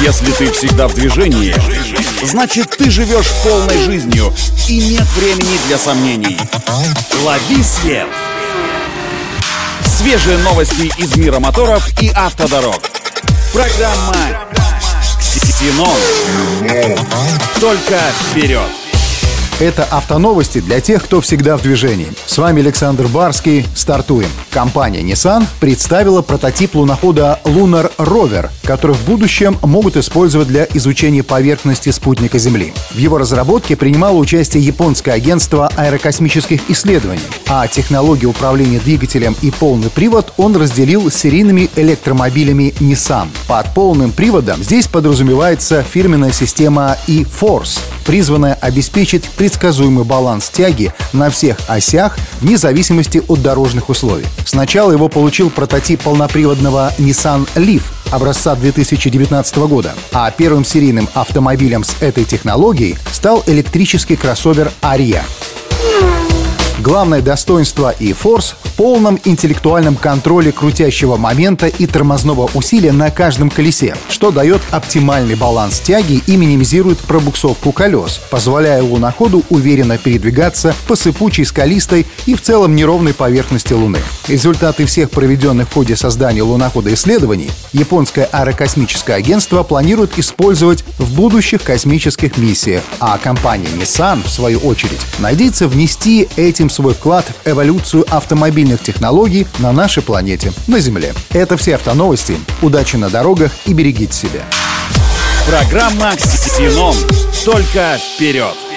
Если ты всегда в движении, значит ты живешь полной жизнью и нет времени для сомнений. Лови свет! Свежие новости из мира моторов и автодорог. Программа «Ксенон». Только вперед! Это автоновости для тех, кто всегда в движении. С вами Александр Барский. Стартуем. Компания Nissan представила прототип лунохода Lunar Rover, который в будущем могут использовать для изучения поверхности спутника Земли. В его разработке принимало участие японское агентство аэрокосмических исследований, а технологии управления двигателем и полный привод он разделил с серийными электромобилями Nissan. Под полным приводом здесь подразумевается фирменная система e-Force, призванная обеспечить предсказуемый баланс тяги на всех осях вне зависимости от дорожных условий. Сначала его получил прототип полноприводного Nissan Leaf образца 2019 года, а первым серийным автомобилем с этой технологией стал электрический кроссовер Aria. Главное достоинство и Force в полном интеллектуальном контроле крутящего момента и тормозного усилия на каждом колесе, что дает оптимальный баланс тяги и минимизирует пробуксовку колес, позволяя луноходу уверенно передвигаться по сыпучей, скалистой и в целом неровной поверхности Луны. Результаты всех проведенных в ходе создания лунохода исследований японское аэрокосмическое агентство планирует использовать в будущих космических миссиях, а компания Nissan, в свою очередь, надеется внести этим внесем свой вклад в эволюцию автомобильных технологий на нашей планете, на Земле. Это все автоновости. Удачи на дорогах и берегите себя. Программа «Ксеном». Только вперед!